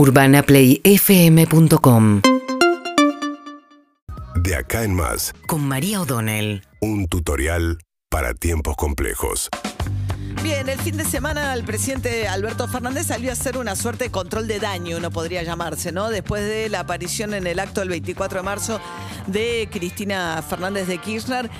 UrbanaPlayFM.com De acá en más, Con María O'Donnell. un tutorial para tiempos complejos. Bien, el fin de semana el presidente Alberto Fernández salió a hacer una suerte de control de daño, uno podría llamarse, ¿no? Después de la aparición en el acto del 24 de marzo de Cristina Fernández de Kirchner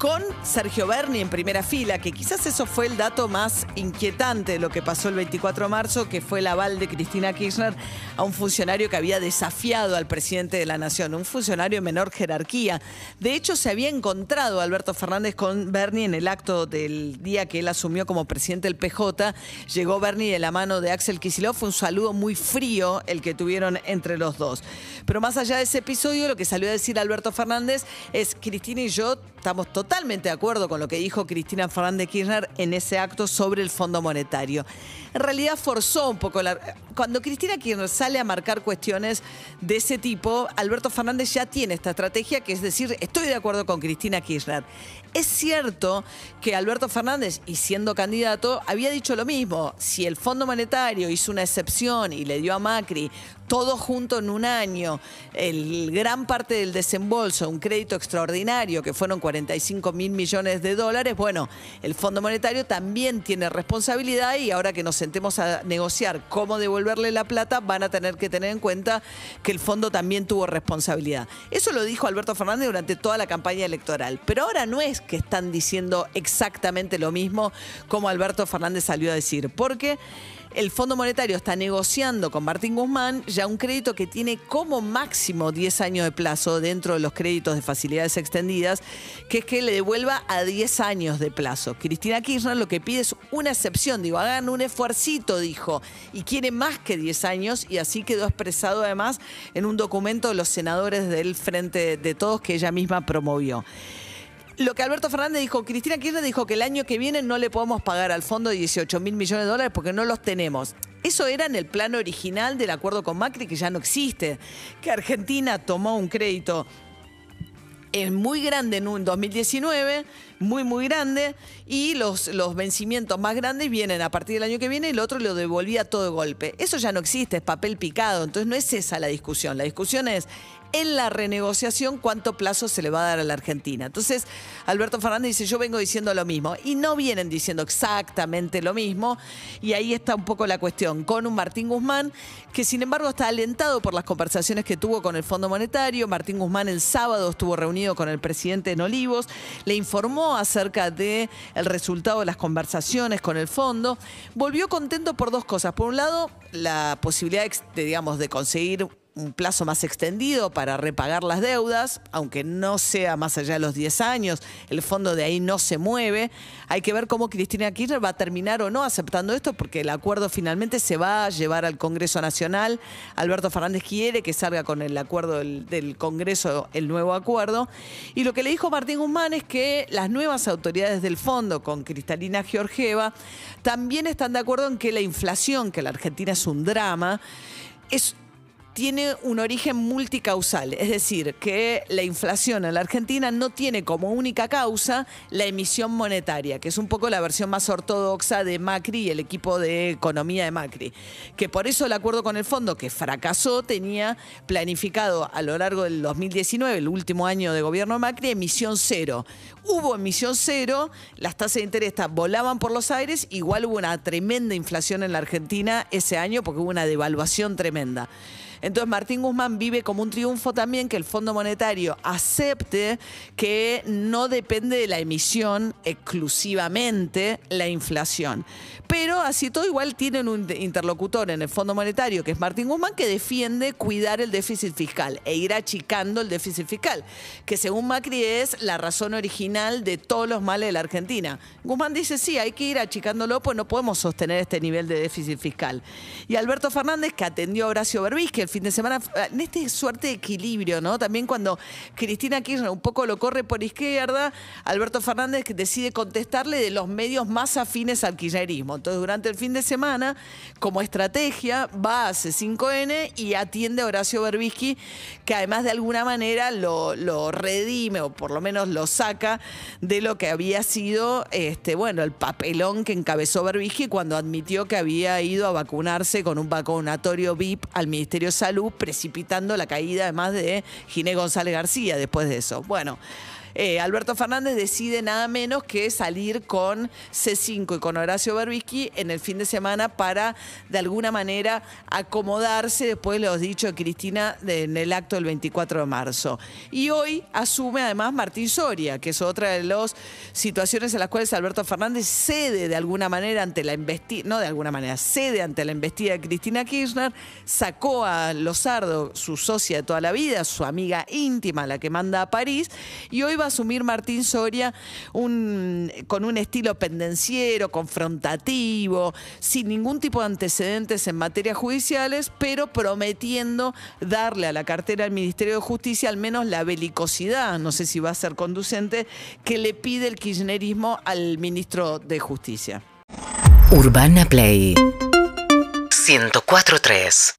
con Sergio Berni en primera fila, que quizás eso fue el dato más inquietante de lo que pasó el 24 de marzo, que fue el aval de Cristina Kirchner a un funcionario que había desafiado al presidente de la Nación, un funcionario de menor jerarquía. De hecho, se había encontrado Alberto Fernández con Berni en el acto del día que él asumió como presidente del PJ. Llegó Berni de la mano de Axel Kicillof, fue un saludo muy frío el que tuvieron entre los dos. Pero más allá de ese episodio, lo que salió a decir Alberto Fernández es, Cristina y yo estamos totalmente de acuerdo con lo que dijo Cristina Fernández Kirchner en ese acto sobre el Fondo Monetario. En realidad forzó un poco la... Cuando Cristina Kirchner sale a marcar cuestiones de ese tipo, Alberto Fernández ya tiene esta estrategia que es decir, estoy de acuerdo con Cristina Kirchner. Es cierto que Alberto Fernández, y siendo candidato, había dicho lo mismo. Si el Fondo Monetario hizo una excepción y le dio a Macri todo junto en un año, el gran parte del desembolso, un crédito extraordinario que fueron 45 mil millones de dólares, bueno, el Fondo Monetario también tiene responsabilidad y ahora que nos sentemos a negociar cómo devolverle la plata, van a tener que tener en cuenta que el fondo también tuvo responsabilidad. Eso lo dijo Alberto Fernández durante toda la campaña electoral, pero ahora no es que están diciendo exactamente lo mismo como Alberto Fernández salió a decir, porque el Fondo Monetario está negociando con Martín Guzmán ya un crédito que tiene como máximo 10 años de plazo dentro de los créditos de facilidades extendidas, que es que le devuelva a 10 años de plazo. Cristina Kirchner lo que pide es una excepción, digo, hagan un esfuercito, dijo, y quiere más que 10 años, y así quedó expresado además en un documento de los senadores del Frente de Todos que ella misma promovió lo que Alberto Fernández dijo, Cristina Kirchner dijo que el año que viene no le podemos pagar al fondo 18 mil millones de dólares porque no los tenemos. Eso era en el plano original del acuerdo con Macri, que ya no existe. Que Argentina tomó un crédito es muy grande en un 2019, muy, muy grande, y los, los vencimientos más grandes vienen a partir del año que viene y el otro lo devolvía todo de golpe. Eso ya no existe, es papel picado, entonces no es esa la discusión. La discusión es en la renegociación cuánto plazo se le va a dar a la Argentina. Entonces, Alberto Fernández dice, yo vengo diciendo lo mismo, y no vienen diciendo exactamente lo mismo, y ahí está un poco la cuestión, con un Martín Guzmán, que sin embargo está alentado por las conversaciones que tuvo con el Fondo Monetario. Martín Guzmán el sábado estuvo reunido con el presidente en Olivos, le informó acerca del el resultado de las conversaciones con el fondo. Volvió contento por dos cosas. Por un lado, la posibilidad de, digamos, de conseguir un plazo más extendido para repagar las deudas, aunque no sea más allá de los 10 años, el fondo de ahí no se mueve. Hay que ver cómo Cristina Kirchner va a terminar o no aceptando esto, porque el acuerdo finalmente se va a llevar al Congreso Nacional. Alberto Fernández quiere que salga con el acuerdo del, Congreso el nuevo acuerdo. Y lo que le dijo Martín Guzmán es que las nuevas autoridades del fondo, con Cristalina Georgieva, también están de acuerdo en que la inflación, que la Argentina es un drama, es tiene un origen multicausal, es decir, que la inflación en la Argentina no tiene como única causa la emisión monetaria, que es un poco la versión más ortodoxa de Macri y el equipo de economía de Macri, que por eso el acuerdo con el fondo que fracasó tenía planificado a lo largo del 2019, el último año de gobierno de Macri, emisión cero. Hubo emisión cero, las tasas de interés volaban por los aires, igual hubo una tremenda inflación en la Argentina ese año porque hubo una devaluación tremenda. Entonces Martín Guzmán vive como un triunfo también que el Fondo Monetario acepte que no depende de la emisión exclusivamente la inflación. Pero así todo igual tienen un interlocutor en el Fondo Monetario, que es Martín Guzmán, que defiende cuidar el déficit fiscal e ir achicando el déficit fiscal, que según Macri es la razón original de todos los males de la Argentina. Guzmán dice, sí, hay que ir achicándolo, pues no podemos sostener este nivel de déficit fiscal. Y Alberto Fernández, que atendió a Horacio Berbis, que fin de semana, en este suerte de equilibrio, ¿no? También cuando Cristina Kirchner un poco lo corre por izquierda, Alberto Fernández decide contestarle de los medios más afines al kirchnerismo. Entonces, durante el fin de semana, como estrategia, va a C5N y atiende a Horacio Berbisky, que además de alguna manera lo, lo redime o por lo menos lo saca de lo que había sido, este, bueno, el papelón que encabezó Berbisky cuando admitió que había ido a vacunarse con un vacunatorio VIP al Ministerio Salud, precipitando la caída además de Ginés González García después de eso. Bueno. Eh, Alberto Fernández decide nada menos que salir con C5 y con Horacio Berbisky en el fin de semana para de alguna manera acomodarse después de los dichos de Cristina en el acto del 24 de marzo. Y hoy asume además Martín Soria, que es otra de las situaciones en las cuales Alberto Fernández cede de alguna manera ante la investida, no de alguna manera, cede ante la investida de Cristina Kirchner, sacó a Lozardo, su socia de toda la vida, su amiga íntima, la que manda a París, y hoy a asumir Martín Soria con un estilo pendenciero, confrontativo, sin ningún tipo de antecedentes en materias judiciales, pero prometiendo darle a la cartera del Ministerio de Justicia al menos la belicosidad, no sé si va a ser conducente, que le pide el kirchnerismo al ministro de Justicia. Urbana Play 104.3